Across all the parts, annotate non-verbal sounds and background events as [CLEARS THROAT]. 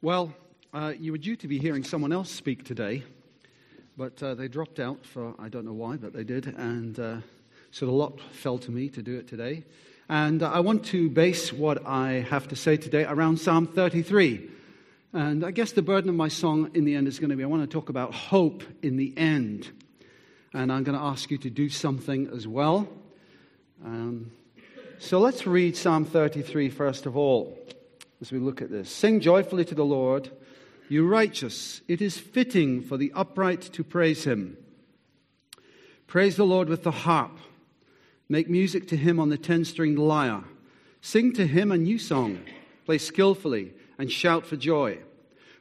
Well, uh, you were due to be hearing someone else speak today, but uh, they dropped out for I don't know why, but they did, and uh, so the lot fell to me to do it today. And I want to base what I have to say today around Psalm 33. And I guess the burden of my song in the end is going to be I want to talk about hope in the end. And I'm going to ask you to do something as well. Um, so let's read Psalm 33 first of all as we look at this. Sing joyfully to the Lord, you righteous. It is fitting for the upright to praise him. Praise the Lord with the harp. Make music to him on the ten stringed lyre. Sing to him a new song. Play skillfully and shout for joy.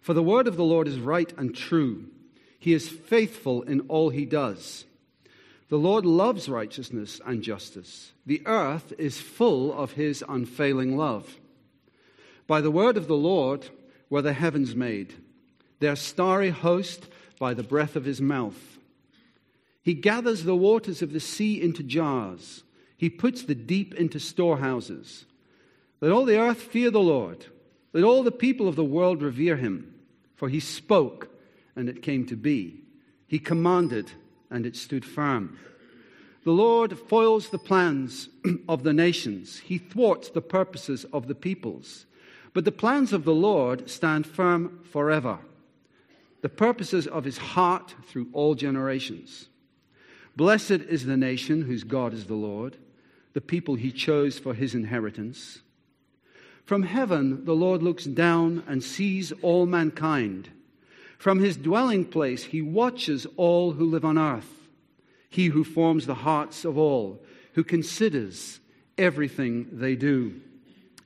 For the word of the Lord is right and true. He is faithful in all he does. The Lord loves righteousness and justice. The earth is full of his unfailing love. By the word of the Lord were the heavens made, their starry host by the breath of his mouth. He gathers the waters of the sea into jars, he puts the deep into storehouses. Let all the earth fear the Lord, let all the people of the world revere him. For he spoke, and it came to be. He commanded, and it stood firm. The Lord foils the plans [CLEARS THROAT] of the nations, he thwarts the purposes of the peoples. But the plans of the Lord stand firm forever, the purposes of his heart through all generations. Blessed is the nation whose God is the Lord, the people he chose for his inheritance. From heaven, the Lord looks down and sees all mankind. From his dwelling place, he watches all who live on earth. He who forms the hearts of all, who considers everything they do.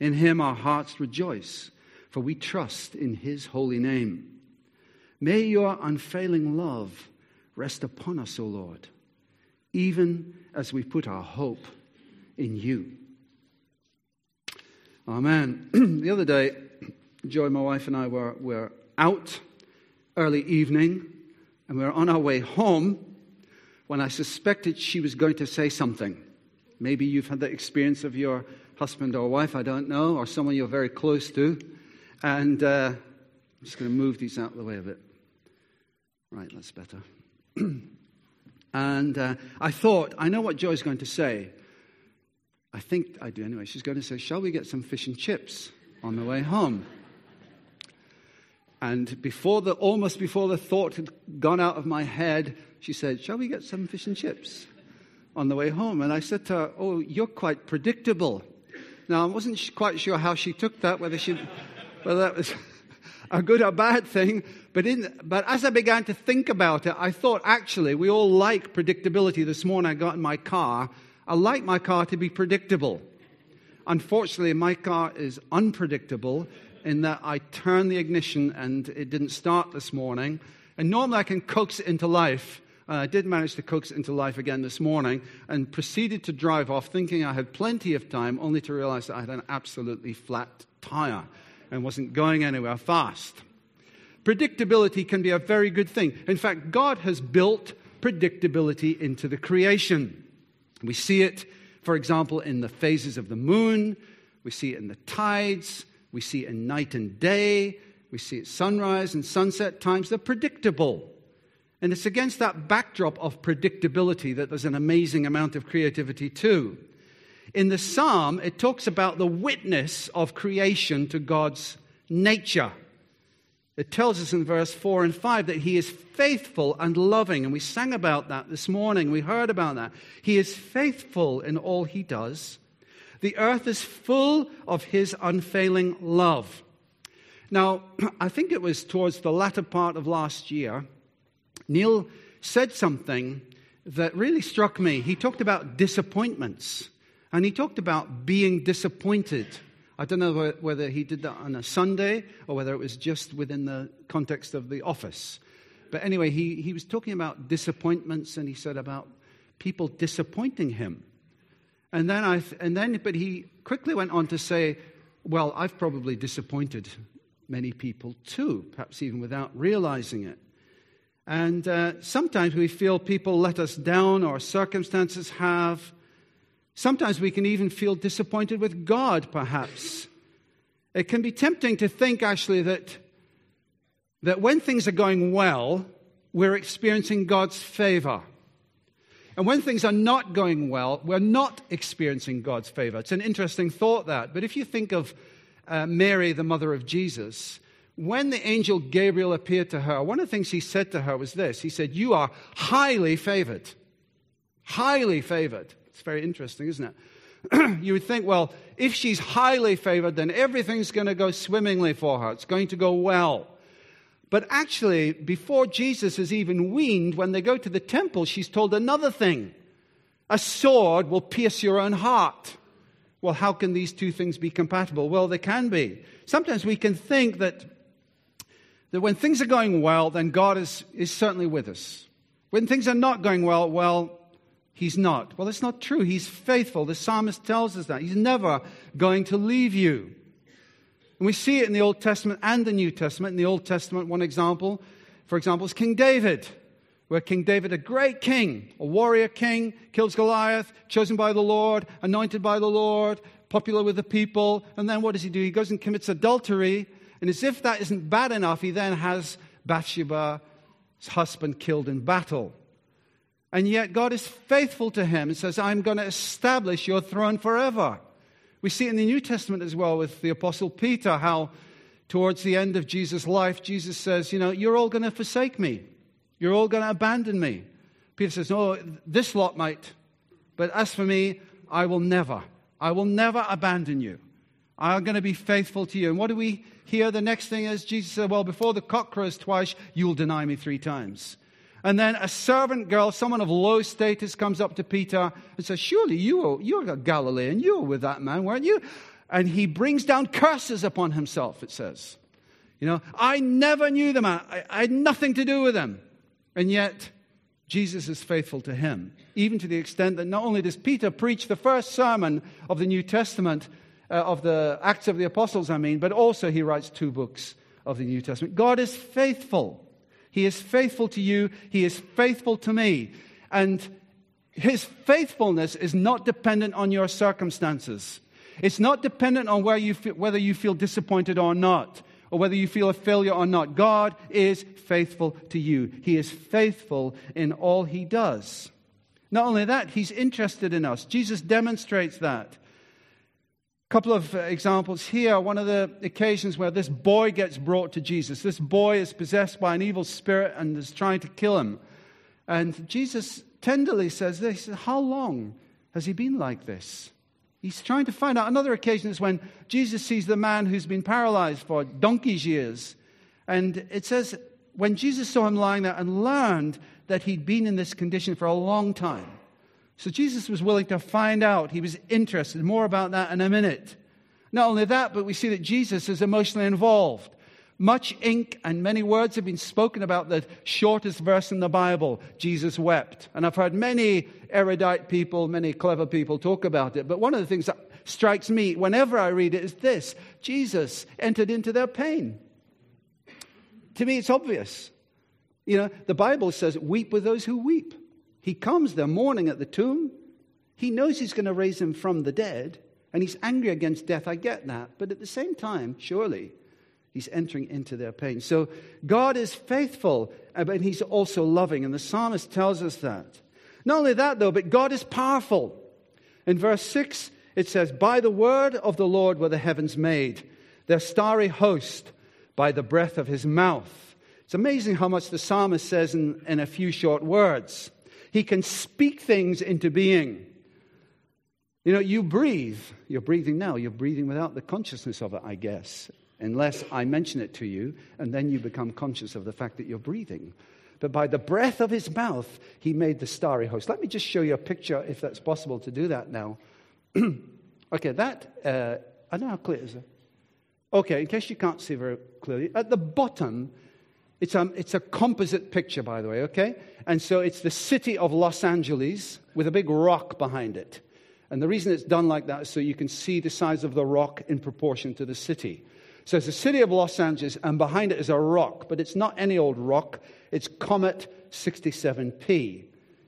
In him our hearts rejoice, for we trust in his holy name. May your unfailing love rest upon us, O Lord, even as we put our hope in you. Amen. [CLEARS THROAT] the other day, Joy, my wife, and I were, were out early evening, and we were on our way home when I suspected she was going to say something. Maybe you've had the experience of your husband or wife, I don't know, or someone you're very close to. And uh, I'm just going to move these out of the way a bit. Right, that's better. [CLEARS THROAT] and uh, I thought, I know what Joy's going to say. I think I do anyway. She's going to say, Shall we get some fish and chips on the way home? And before the, almost before the thought had gone out of my head, she said, Shall we get some fish and chips on the way home? And I said to her, Oh, you're quite predictable. Now, I wasn't quite sure how she took that, whether, she, whether that was [LAUGHS] a good or bad thing. But, in, but as I began to think about it, I thought actually we all like predictability. This morning I got in my car. I like my car to be predictable. Unfortunately, my car is unpredictable in that I turned the ignition and it didn't start this morning. And normally I can coax it into life. Uh, I did manage to coax it into life again this morning and proceeded to drive off thinking I had plenty of time, only to realize that I had an absolutely flat tire and wasn't going anywhere fast. Predictability can be a very good thing. In fact, God has built predictability into the creation. We see it, for example, in the phases of the moon, we see it in the tides, we see it in night and day, we see it sunrise and sunset times. They're predictable. And it's against that backdrop of predictability that there's an amazing amount of creativity too. In the psalm, it talks about the witness of creation to God's nature. It tells us in verse 4 and 5 that he is faithful and loving. And we sang about that this morning. We heard about that. He is faithful in all he does. The earth is full of his unfailing love. Now, [CLEARS THROAT] I think it was towards the latter part of last year Neil said something that really struck me. He talked about disappointments and he talked about being disappointed. I don't know whether he did that on a Sunday or whether it was just within the context of the office. But anyway, he, he was talking about disappointments and he said about people disappointing him. And then, I, and then, but he quickly went on to say, well, I've probably disappointed many people too, perhaps even without realizing it. And uh, sometimes we feel people let us down or circumstances have. Sometimes we can even feel disappointed with God, perhaps. It can be tempting to think, actually, that, that when things are going well, we're experiencing God's favor. And when things are not going well, we're not experiencing God's favor. It's an interesting thought, that. But if you think of uh, Mary, the mother of Jesus, when the angel Gabriel appeared to her, one of the things he said to her was this He said, You are highly favored. Highly favored. It's very interesting, isn't it? [CLEARS THROAT] you would think, well, if she's highly favored, then everything's going to go swimmingly for her. It's going to go well. But actually, before Jesus is even weaned, when they go to the temple, she's told another thing a sword will pierce your own heart. Well, how can these two things be compatible? Well, they can be. Sometimes we can think that, that when things are going well, then God is, is certainly with us. When things are not going well, well, He's not. Well, it's not true. He's faithful. The psalmist tells us that. He's never going to leave you. And we see it in the Old Testament and the New Testament. In the Old Testament, one example, for example, is King David, where King David, a great king, a warrior king, kills Goliath, chosen by the Lord, anointed by the Lord, popular with the people. And then what does he do? He goes and commits adultery. And as if that isn't bad enough, he then has Bathsheba's husband, killed in battle. And yet God is faithful to him and says, I'm going to establish your throne forever. We see it in the New Testament as well with the Apostle Peter, how towards the end of Jesus' life, Jesus says, You know, you're all going to forsake me. You're all going to abandon me. Peter says, No, this lot might. But as for me, I will never. I will never abandon you. I'm going to be faithful to you. And what do we hear? The next thing is Jesus said, Well, before the cock crows twice, you'll deny me three times. And then a servant girl, someone of low status, comes up to Peter and says, Surely you were, you're a Galilean. You were with that man, weren't you? And he brings down curses upon himself, it says. You know, I never knew the man. I, I had nothing to do with him. And yet, Jesus is faithful to him, even to the extent that not only does Peter preach the first sermon of the New Testament, uh, of the Acts of the Apostles, I mean, but also he writes two books of the New Testament. God is faithful. He is faithful to you. He is faithful to me. And his faithfulness is not dependent on your circumstances. It's not dependent on where you feel, whether you feel disappointed or not, or whether you feel a failure or not. God is faithful to you. He is faithful in all he does. Not only that, he's interested in us. Jesus demonstrates that couple of uh, examples here. One of the occasions where this boy gets brought to Jesus. This boy is possessed by an evil spirit and is trying to kill him. And Jesus tenderly says this How long has he been like this? He's trying to find out. Another occasion is when Jesus sees the man who's been paralyzed for donkey's years. And it says, when Jesus saw him lying there and learned that he'd been in this condition for a long time, so Jesus was willing to find out. He was interested. More about that in a minute. Not only that, but we see that Jesus is emotionally involved. Much ink and many words have been spoken about the shortest verse in the Bible, Jesus wept. And I've heard many erudite people, many clever people talk about it. But one of the things that strikes me whenever I read it is this Jesus entered into their pain. To me, it's obvious. You know, the Bible says, weep with those who weep. He comes there mourning at the tomb. He knows he's going to raise him from the dead, and he's angry against death. I get that. But at the same time, surely, he's entering into their pain. So God is faithful, uh, but he's also loving, and the psalmist tells us that. Not only that, though, but God is powerful. In verse 6, it says, By the word of the Lord were the heavens made, their starry host by the breath of his mouth. It's amazing how much the psalmist says in, in a few short words. He can speak things into being. You know, you breathe. You're breathing now. You're breathing without the consciousness of it, I guess, unless I mention it to you, and then you become conscious of the fact that you're breathing. But by the breath of his mouth, he made the starry host. Let me just show you a picture, if that's possible to do that now. [CLEARS THROAT] okay, that uh, I don't know how clear it is. Okay, in case you can't see very clearly, at the bottom, it's a, it's a composite picture, by the way, okay? And so it's the city of Los Angeles with a big rock behind it. And the reason it's done like that is so you can see the size of the rock in proportion to the city. So it's the city of Los Angeles, and behind it is a rock, but it's not any old rock. It's Comet 67P,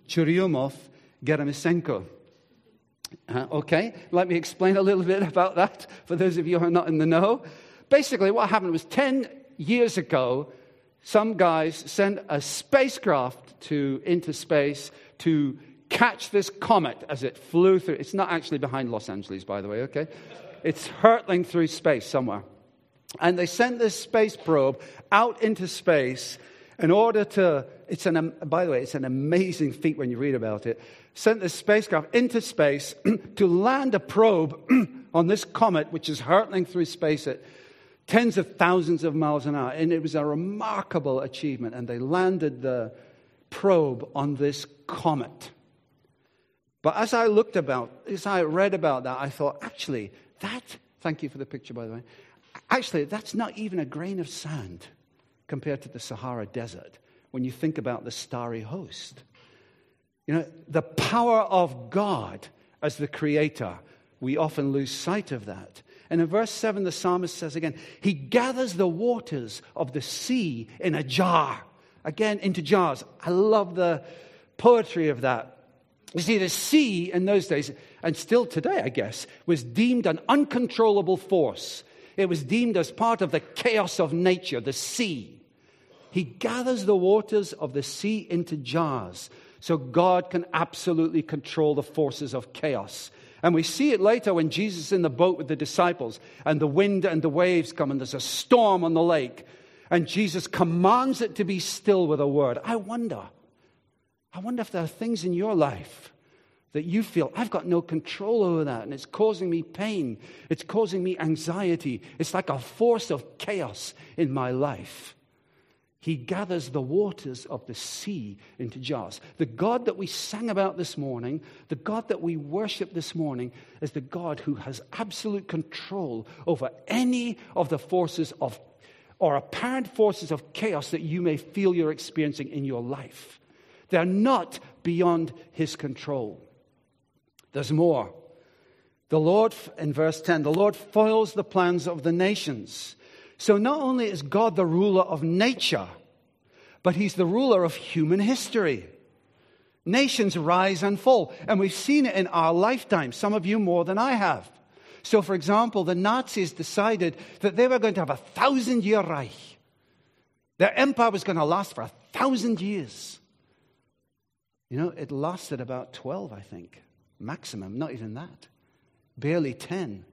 Churyumov Gerasimenko. Uh, okay, let me explain a little bit about that for those of you who are not in the know. Basically, what happened was 10 years ago, some guys sent a spacecraft to, into space to catch this comet as it flew through. It's not actually behind Los Angeles, by the way, okay? It's hurtling through space somewhere. And they sent this space probe out into space in order to, it's an, by the way, it's an amazing feat when you read about it. Sent this spacecraft into space [CLEARS THROAT] to land a probe [CLEARS THROAT] on this comet, which is hurtling through space at tens of thousands of miles an hour. And it was a remarkable achievement. And they landed the probe on this comet. But as I looked about, as I read about that, I thought, actually, that, thank you for the picture, by the way, actually, that's not even a grain of sand compared to the Sahara Desert when you think about the starry host. You know, the power of God as the creator, we often lose sight of that. And in verse 7, the psalmist says again, He gathers the waters of the sea in a jar. Again, into jars. I love the poetry of that. You see, the sea in those days, and still today, I guess, was deemed an uncontrollable force. It was deemed as part of the chaos of nature, the sea. He gathers the waters of the sea into jars so God can absolutely control the forces of chaos. And we see it later when Jesus is in the boat with the disciples, and the wind and the waves come, and there's a storm on the lake, and Jesus commands it to be still with a word. I wonder, I wonder if there are things in your life that you feel, I've got no control over that, and it's causing me pain, it's causing me anxiety. It's like a force of chaos in my life. He gathers the waters of the sea into jars. The God that we sang about this morning, the God that we worship this morning, is the God who has absolute control over any of the forces of, or apparent forces of chaos that you may feel you're experiencing in your life. They're not beyond his control. There's more. The Lord, in verse 10, the Lord foils the plans of the nations. So not only is God the ruler of nature, but he's the ruler of human history. Nations rise and fall, and we've seen it in our lifetime, some of you more than I have. So, for example, the Nazis decided that they were going to have a thousand year Reich. Their empire was going to last for a thousand years. You know, it lasted about 12, I think, maximum, not even that, barely 10.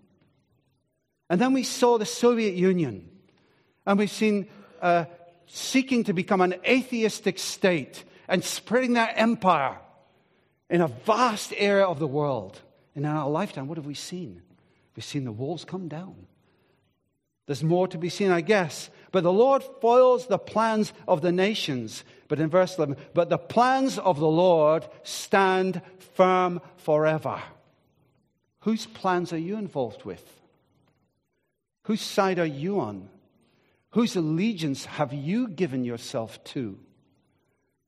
And then we saw the Soviet Union, and we've seen uh, seeking to become an atheistic state and spreading their empire in a vast area of the world. And in our lifetime, what have we seen? We've seen the walls come down. There's more to be seen, I guess. But the Lord foils the plans of the nations. But in verse 11, but the plans of the Lord stand firm forever. Whose plans are you involved with? Whose side are you on? Whose allegiance have you given yourself to?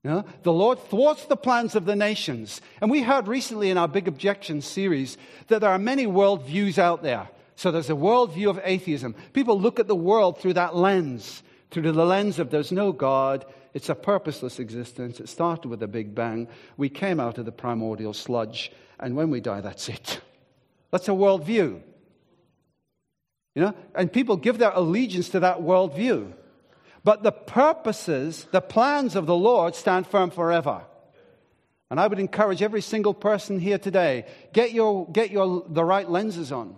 You know, the Lord thwarts the plans of the nations. And we heard recently in our Big Objection series that there are many worldviews out there. So there's a worldview of atheism. People look at the world through that lens, through the lens of there's no God, it's a purposeless existence. It started with a big bang. We came out of the primordial sludge, and when we die, that's it. That's a worldview. You know, and people give their allegiance to that worldview. But the purposes, the plans of the Lord stand firm forever. And I would encourage every single person here today get your, get your, the right lenses on.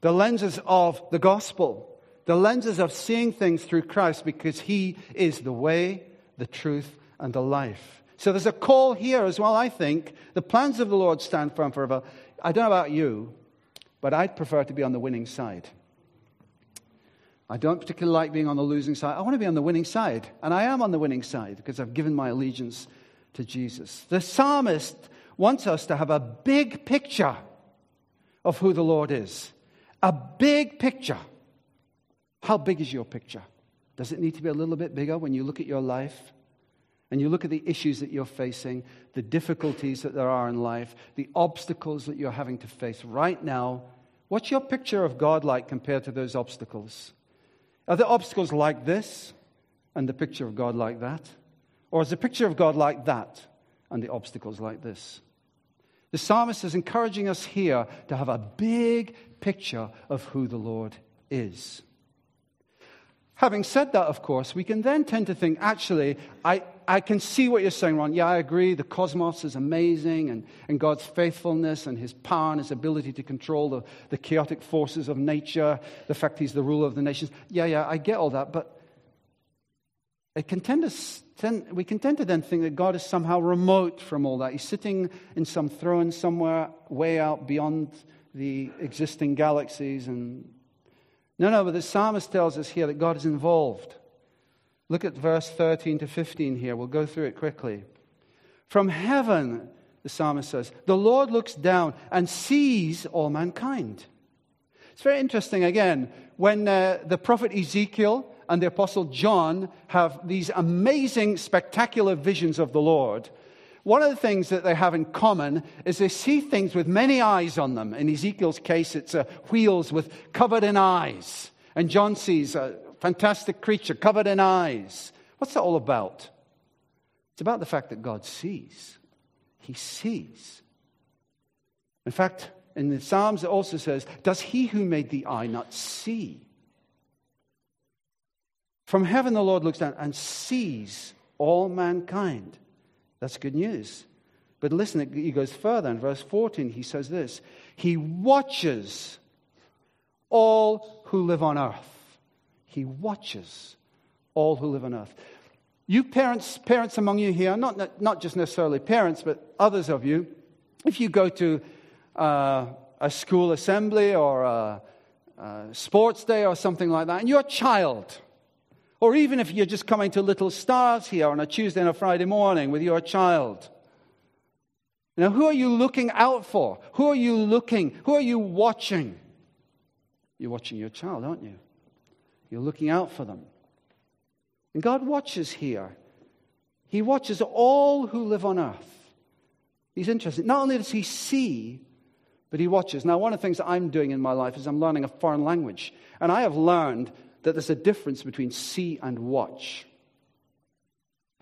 The lenses of the gospel, the lenses of seeing things through Christ because he is the way, the truth, and the life. So there's a call here as well, I think. The plans of the Lord stand firm forever. I don't know about you, but I'd prefer to be on the winning side. I don't particularly like being on the losing side. I want to be on the winning side. And I am on the winning side because I've given my allegiance to Jesus. The psalmist wants us to have a big picture of who the Lord is. A big picture. How big is your picture? Does it need to be a little bit bigger when you look at your life and you look at the issues that you're facing, the difficulties that there are in life, the obstacles that you're having to face right now? What's your picture of God like compared to those obstacles? Are the obstacles like this and the picture of God like that? Or is the picture of God like that and the obstacles like this? The psalmist is encouraging us here to have a big picture of who the Lord is. Having said that, of course, we can then tend to think, actually, I, I can see what you're saying, Ron. Yeah, I agree. The cosmos is amazing, and, and God's faithfulness and his power and his ability to control the, the chaotic forces of nature, the fact he's the ruler of the nations. Yeah, yeah, I get all that. But it can tend to tend, we can tend to then think that God is somehow remote from all that. He's sitting in some throne somewhere way out beyond the existing galaxies and no, no, but the psalmist tells us here that God is involved. Look at verse 13 to 15 here. We'll go through it quickly. From heaven, the psalmist says, the Lord looks down and sees all mankind. It's very interesting, again, when uh, the prophet Ezekiel and the apostle John have these amazing, spectacular visions of the Lord. One of the things that they have in common is they see things with many eyes on them. In Ezekiel's case, it's uh, wheels with covered in eyes. And John sees a fantastic creature covered in eyes. What's that all about? It's about the fact that God sees. He sees. In fact, in the Psalms, it also says, Does he who made the eye not see? From heaven, the Lord looks down and sees all mankind. That's good news. But listen, he goes further. In verse 14, he says this He watches all who live on earth. He watches all who live on earth. You parents, parents among you here, not, not just necessarily parents, but others of you, if you go to uh, a school assembly or a, a sports day or something like that, and you're a child, or even if you're just coming to Little Stars here on a Tuesday and a Friday morning with your child. Now, who are you looking out for? Who are you looking? Who are you watching? You're watching your child, aren't you? You're looking out for them. And God watches here. He watches all who live on earth. He's interested. Not only does he see, but he watches. Now, one of the things that I'm doing in my life is I'm learning a foreign language. And I have learned that there's a difference between see and watch.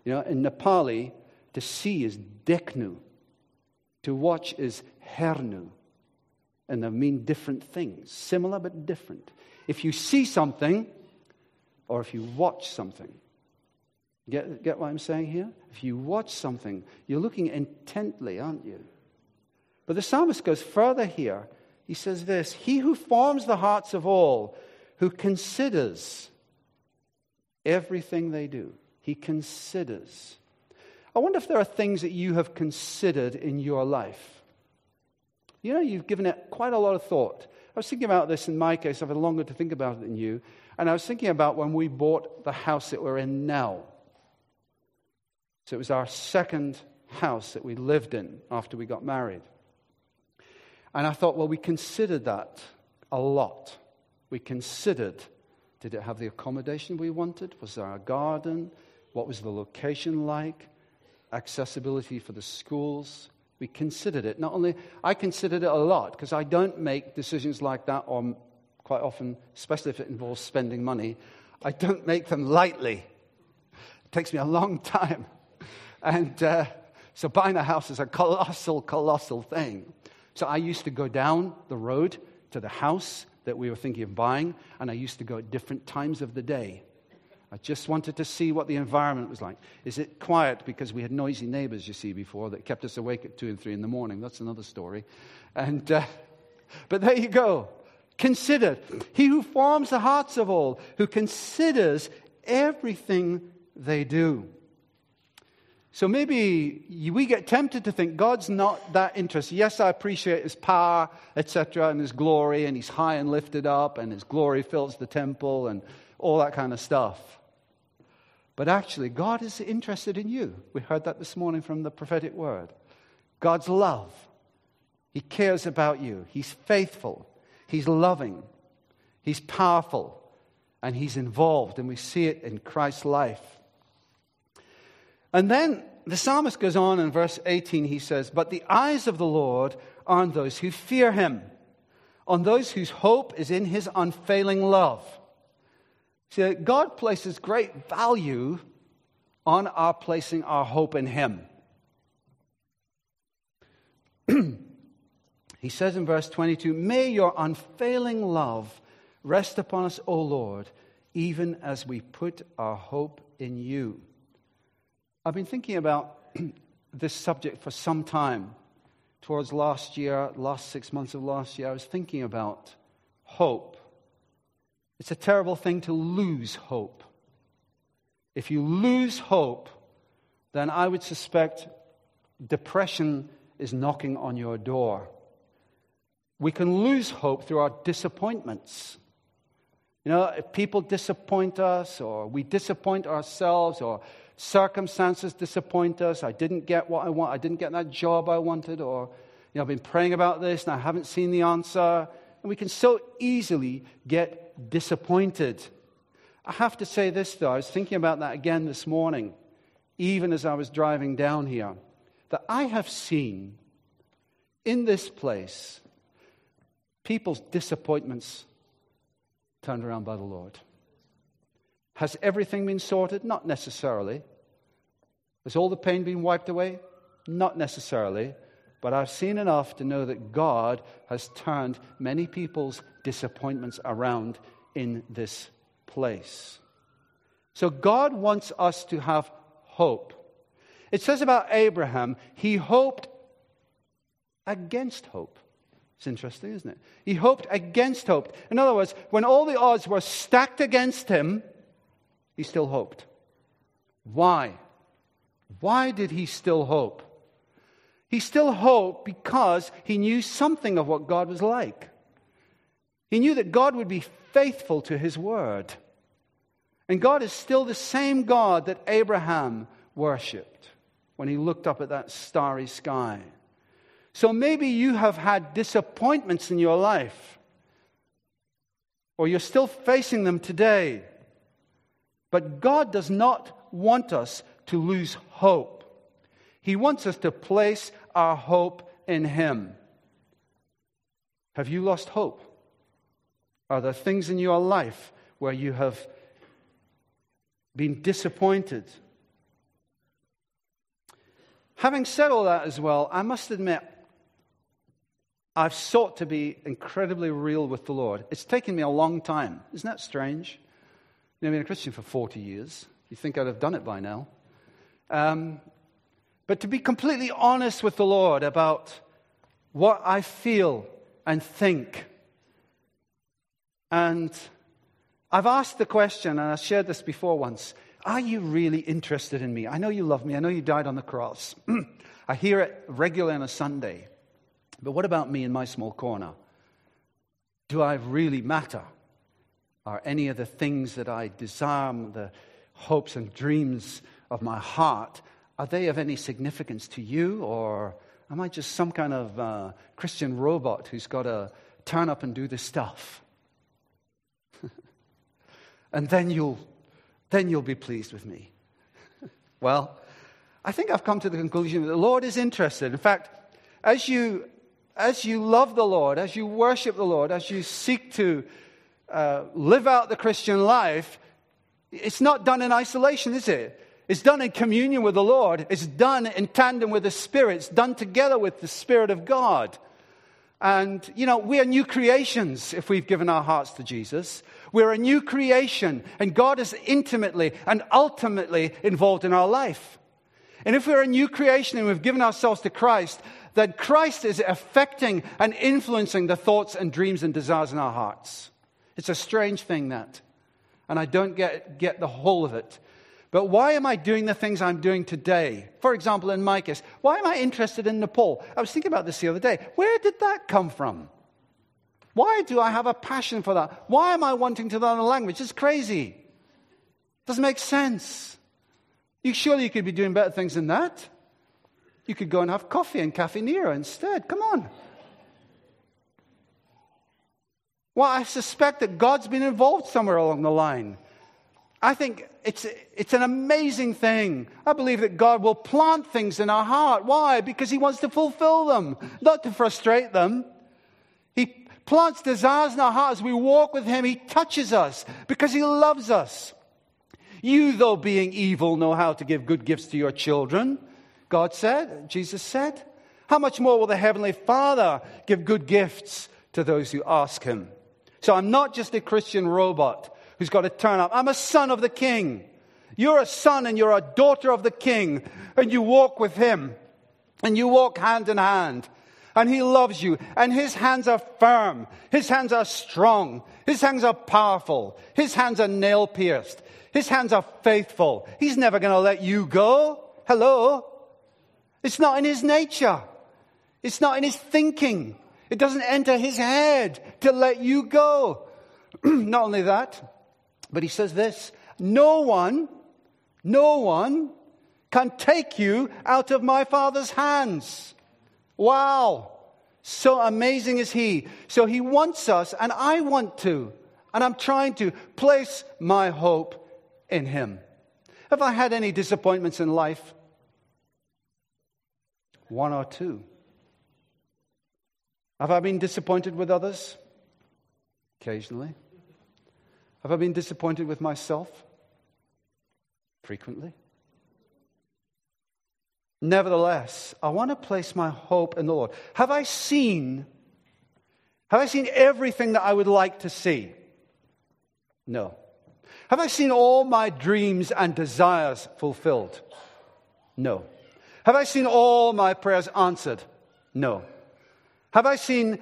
You know, in Nepali, to see is deknu, to watch is hernu. And they mean different things, similar but different. If you see something, or if you watch something, get, get what I'm saying here? If you watch something, you're looking intently, aren't you? But the psalmist goes further here. He says this He who forms the hearts of all who considers everything they do. He considers. I wonder if there are things that you have considered in your life. You know, you've given it quite a lot of thought. I was thinking about this in my case. I've had longer to think about it than you. And I was thinking about when we bought the house that we're in now. So it was our second house that we lived in after we got married. And I thought, well, we considered that a lot. We considered did it have the accommodation we wanted? Was there a garden? What was the location like? Accessibility for the schools? We considered it. Not only, I considered it a lot because I don't make decisions like that, or quite often, especially if it involves spending money, I don't make them lightly. It takes me a long time. And uh, so buying a house is a colossal, colossal thing. So I used to go down the road to the house that we were thinking of buying, and I used to go at different times of the day. I just wanted to see what the environment was like. Is it quiet? Because we had noisy neighbors, you see, before that kept us awake at 2 and 3 in the morning. That's another story. And, uh, but there you go. Consider. He who forms the hearts of all, who considers everything they do. So maybe we get tempted to think God's not that interested. Yes, I appreciate his power, etc., and his glory, and he's high and lifted up, and his glory fills the temple, and all that kind of stuff. But actually, God is interested in you. We heard that this morning from the prophetic word. God's love. He cares about you. He's faithful. He's loving. He's powerful and he's involved, and we see it in Christ's life. And then the psalmist goes on in verse 18, he says, But the eyes of the Lord are on those who fear him, on those whose hope is in his unfailing love. See, God places great value on our placing our hope in him. [CLEARS THROAT] he says in verse 22 May your unfailing love rest upon us, O Lord, even as we put our hope in you. I've been thinking about [CLEARS THROAT] this subject for some time. Towards last year, last six months of last year, I was thinking about hope. It's a terrible thing to lose hope. If you lose hope, then I would suspect depression is knocking on your door. We can lose hope through our disappointments. You know, if people disappoint us, or we disappoint ourselves, or circumstances disappoint us, I didn't get what I want, I didn't get that job I wanted, or you know, I've been praying about this and I haven't seen the answer. And we can so easily get disappointed. I have to say this, though. I was thinking about that again this morning, even as I was driving down here, that I have seen in this place people's disappointments turned around by the Lord. Has everything been sorted? Not necessarily. Has all the pain been wiped away? Not necessarily. But I've seen enough to know that God has turned many people's disappointments around in this place. So God wants us to have hope. It says about Abraham, he hoped against hope. It's interesting, isn't it? He hoped against hope. In other words, when all the odds were stacked against him, he still hoped. Why? Why did he still hope? He still hoped because he knew something of what God was like. He knew that God would be faithful to his word. And God is still the same God that Abraham worshiped when he looked up at that starry sky. So maybe you have had disappointments in your life, or you're still facing them today. But God does not want us to lose hope. He wants us to place our hope in Him. Have you lost hope? Are there things in your life where you have been disappointed? Having said all that as well, I must admit, I've sought to be incredibly real with the Lord. It's taken me a long time. Isn't that strange? You know, I've been a Christian for 40 years. You think I'd have done it by now. Um, but to be completely honest with the Lord about what I feel and think. And I've asked the question, and I shared this before once Are you really interested in me? I know you love me. I know you died on the cross. [CLEARS THROAT] I hear it regularly on a Sunday. But what about me in my small corner? Do I really matter? Are any of the things that I desire, the hopes and dreams of my heart, are they of any significance to you? Or am I just some kind of uh, Christian robot who's got to turn up and do this stuff? [LAUGHS] and then you'll, then you'll be pleased with me. [LAUGHS] well, I think I've come to the conclusion that the Lord is interested. In fact, as you as you love the Lord, as you worship the Lord, as you seek to uh, live out the Christian life, it's not done in isolation, is it? It's done in communion with the Lord. It's done in tandem with the Spirit. It's done together with the Spirit of God. And, you know, we are new creations if we've given our hearts to Jesus. We're a new creation, and God is intimately and ultimately involved in our life. And if we're a new creation and we've given ourselves to Christ, that Christ is affecting and influencing the thoughts and dreams and desires in our hearts. It's a strange thing, that. And I don't get, get the whole of it. But why am I doing the things I'm doing today? For example, in my case, why am I interested in Nepal? I was thinking about this the other day. Where did that come from? Why do I have a passion for that? Why am I wanting to learn a language? It's crazy. It doesn't make sense. You surely you could be doing better things than that. You could go and have coffee in Caffè Nero instead. Come on. Well, I suspect that God's been involved somewhere along the line. I think it's, it's an amazing thing. I believe that God will plant things in our heart. Why? Because He wants to fulfill them, not to frustrate them. He plants desires in our heart as We walk with Him. He touches us because He loves us. You, though being evil, know how to give good gifts to your children. God said, Jesus said. How much more will the Heavenly Father give good gifts to those who ask Him? So I'm not just a Christian robot who's got to turn up. I'm a son of the king. You're a son and you're a daughter of the king, and you walk with him, and you walk hand in hand. And he loves you, and his hands are firm, his hands are strong, his hands are powerful, his hands are nail pierced, his hands are faithful. He's never going to let you go. Hello? It's not in his nature, it's not in his thinking. It doesn't enter his head to let you go. [CLEARS THROAT] not only that, but he says this No one, no one can take you out of my Father's hands. Wow. So amazing is he. So he wants us, and I want to, and I'm trying to place my hope in him. Have I had any disappointments in life? One or two. Have I been disappointed with others? Occasionally. Have I been disappointed with myself? Frequently. Nevertheless, I want to place my hope in the Lord. Have I seen have I seen everything that I would like to see? No. Have I seen all my dreams and desires fulfilled? No. Have I seen all my prayers answered? No. Have I seen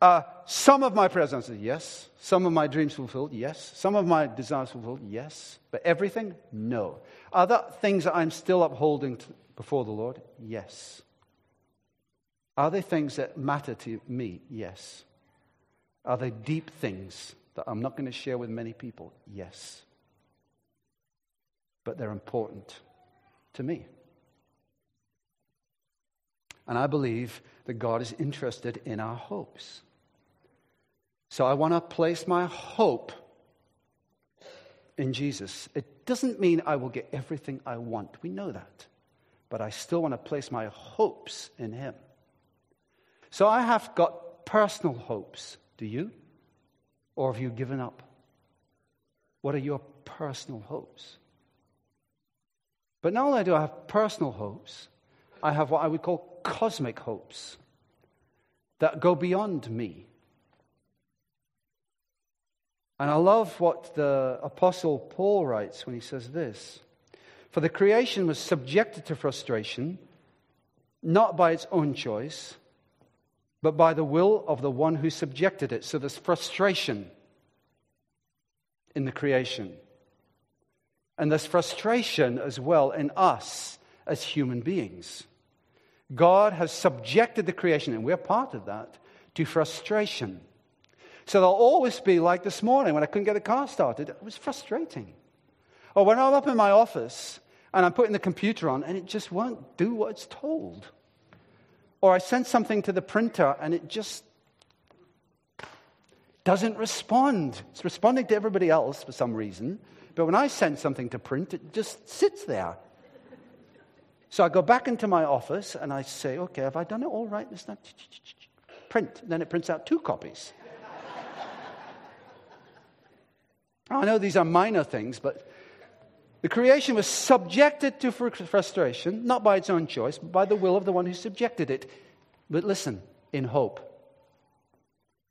uh, some of my prayers answered, yes. Some of my dreams fulfilled, yes. Some of my desires fulfilled, yes. But everything, no. Are there things that I'm still upholding before the Lord? Yes. Are there things that matter to me? Yes. Are they deep things that I'm not going to share with many people? Yes. But they're important to me. And I believe that God is interested in our hopes. So I want to place my hope in Jesus. It doesn't mean I will get everything I want. We know that. But I still want to place my hopes in Him. So I have got personal hopes. Do you? Or have you given up? What are your personal hopes? But not only do I have personal hopes, I have what I would call cosmic hopes that go beyond me. And I love what the Apostle Paul writes when he says this For the creation was subjected to frustration, not by its own choice, but by the will of the one who subjected it. So there's frustration in the creation. And there's frustration as well in us as human beings. God has subjected the creation, and we're part of that, to frustration. So they'll always be like this morning when I couldn't get the car started. It was frustrating. Or when I'm up in my office and I'm putting the computer on and it just won't do what it's told. Or I send something to the printer and it just doesn't respond. It's responding to everybody else for some reason. But when I send something to print, it just sits there. So I go back into my office and I say, okay, have I done it all right this time? Print. Then it prints out two copies. I know these are minor things, but the creation was subjected to frustration, not by its own choice, but by the will of the one who subjected it. But listen, in hope.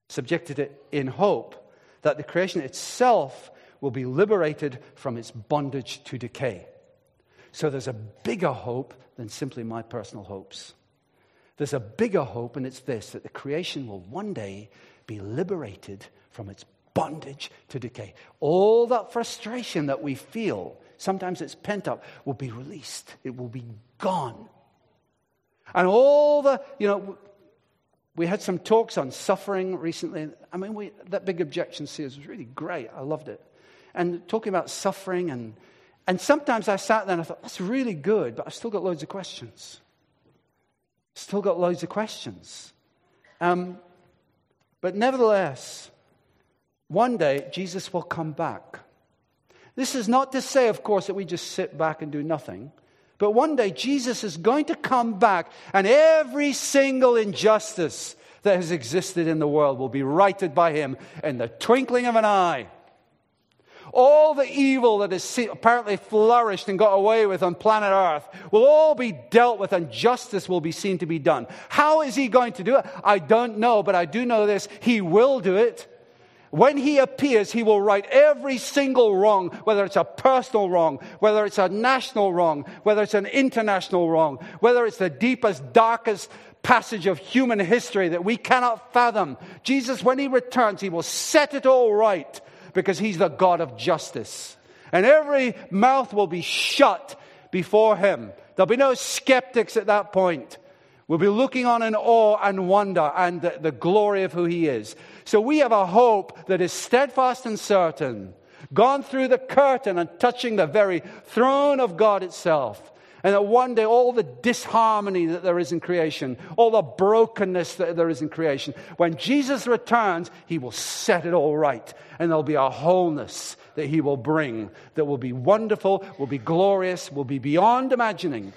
Subjected it in hope that the creation itself will be liberated from its bondage to decay. So there's a bigger hope than simply my personal hopes. There's a bigger hope, and it's this that the creation will one day be liberated from its bondage to decay. All that frustration that we feel, sometimes it's pent up, will be released. It will be gone. And all the, you know, we had some talks on suffering recently. I mean, we, that big objection series was really great. I loved it. And talking about suffering, and, and sometimes I sat there and I thought, that's really good, but I've still got loads of questions. Still got loads of questions. Um, but nevertheless, One day, Jesus will come back. This is not to say, of course, that we just sit back and do nothing. But one day, Jesus is going to come back, and every single injustice that has existed in the world will be righted by him in the twinkling of an eye. All the evil that has apparently flourished and got away with on planet Earth will all be dealt with and justice will be seen to be done. How is he going to do it? I don't know, but I do know this. He will do it. When he appears, he will right every single wrong, whether it's a personal wrong, whether it's a national wrong, whether it's an international wrong, whether it's the deepest, darkest passage of human history that we cannot fathom. Jesus, when he returns, he will set it all right because he's the God of justice. And every mouth will be shut before him. There'll be no skeptics at that point. We'll be looking on in awe and wonder and the, the glory of who he is. So we have a hope that is steadfast and certain, gone through the curtain and touching the very throne of God itself. And that one day, all the disharmony that there is in creation, all the brokenness that there is in creation, when Jesus returns, he will set it all right. And there'll be a wholeness that he will bring that will be wonderful, will be glorious, will be beyond imagining.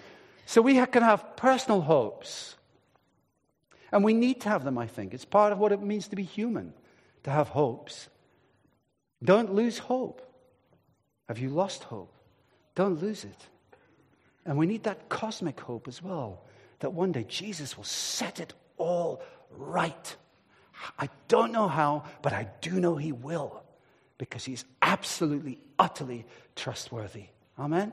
So we can have personal hopes and we need to have them, I think. It's part of what it means to be human, to have hopes. Don't lose hope. Have you lost hope? Don't lose it. And we need that cosmic hope as well, that one day Jesus will set it all right. I don't know how, but I do know He will, because He's absolutely, utterly trustworthy. Amen?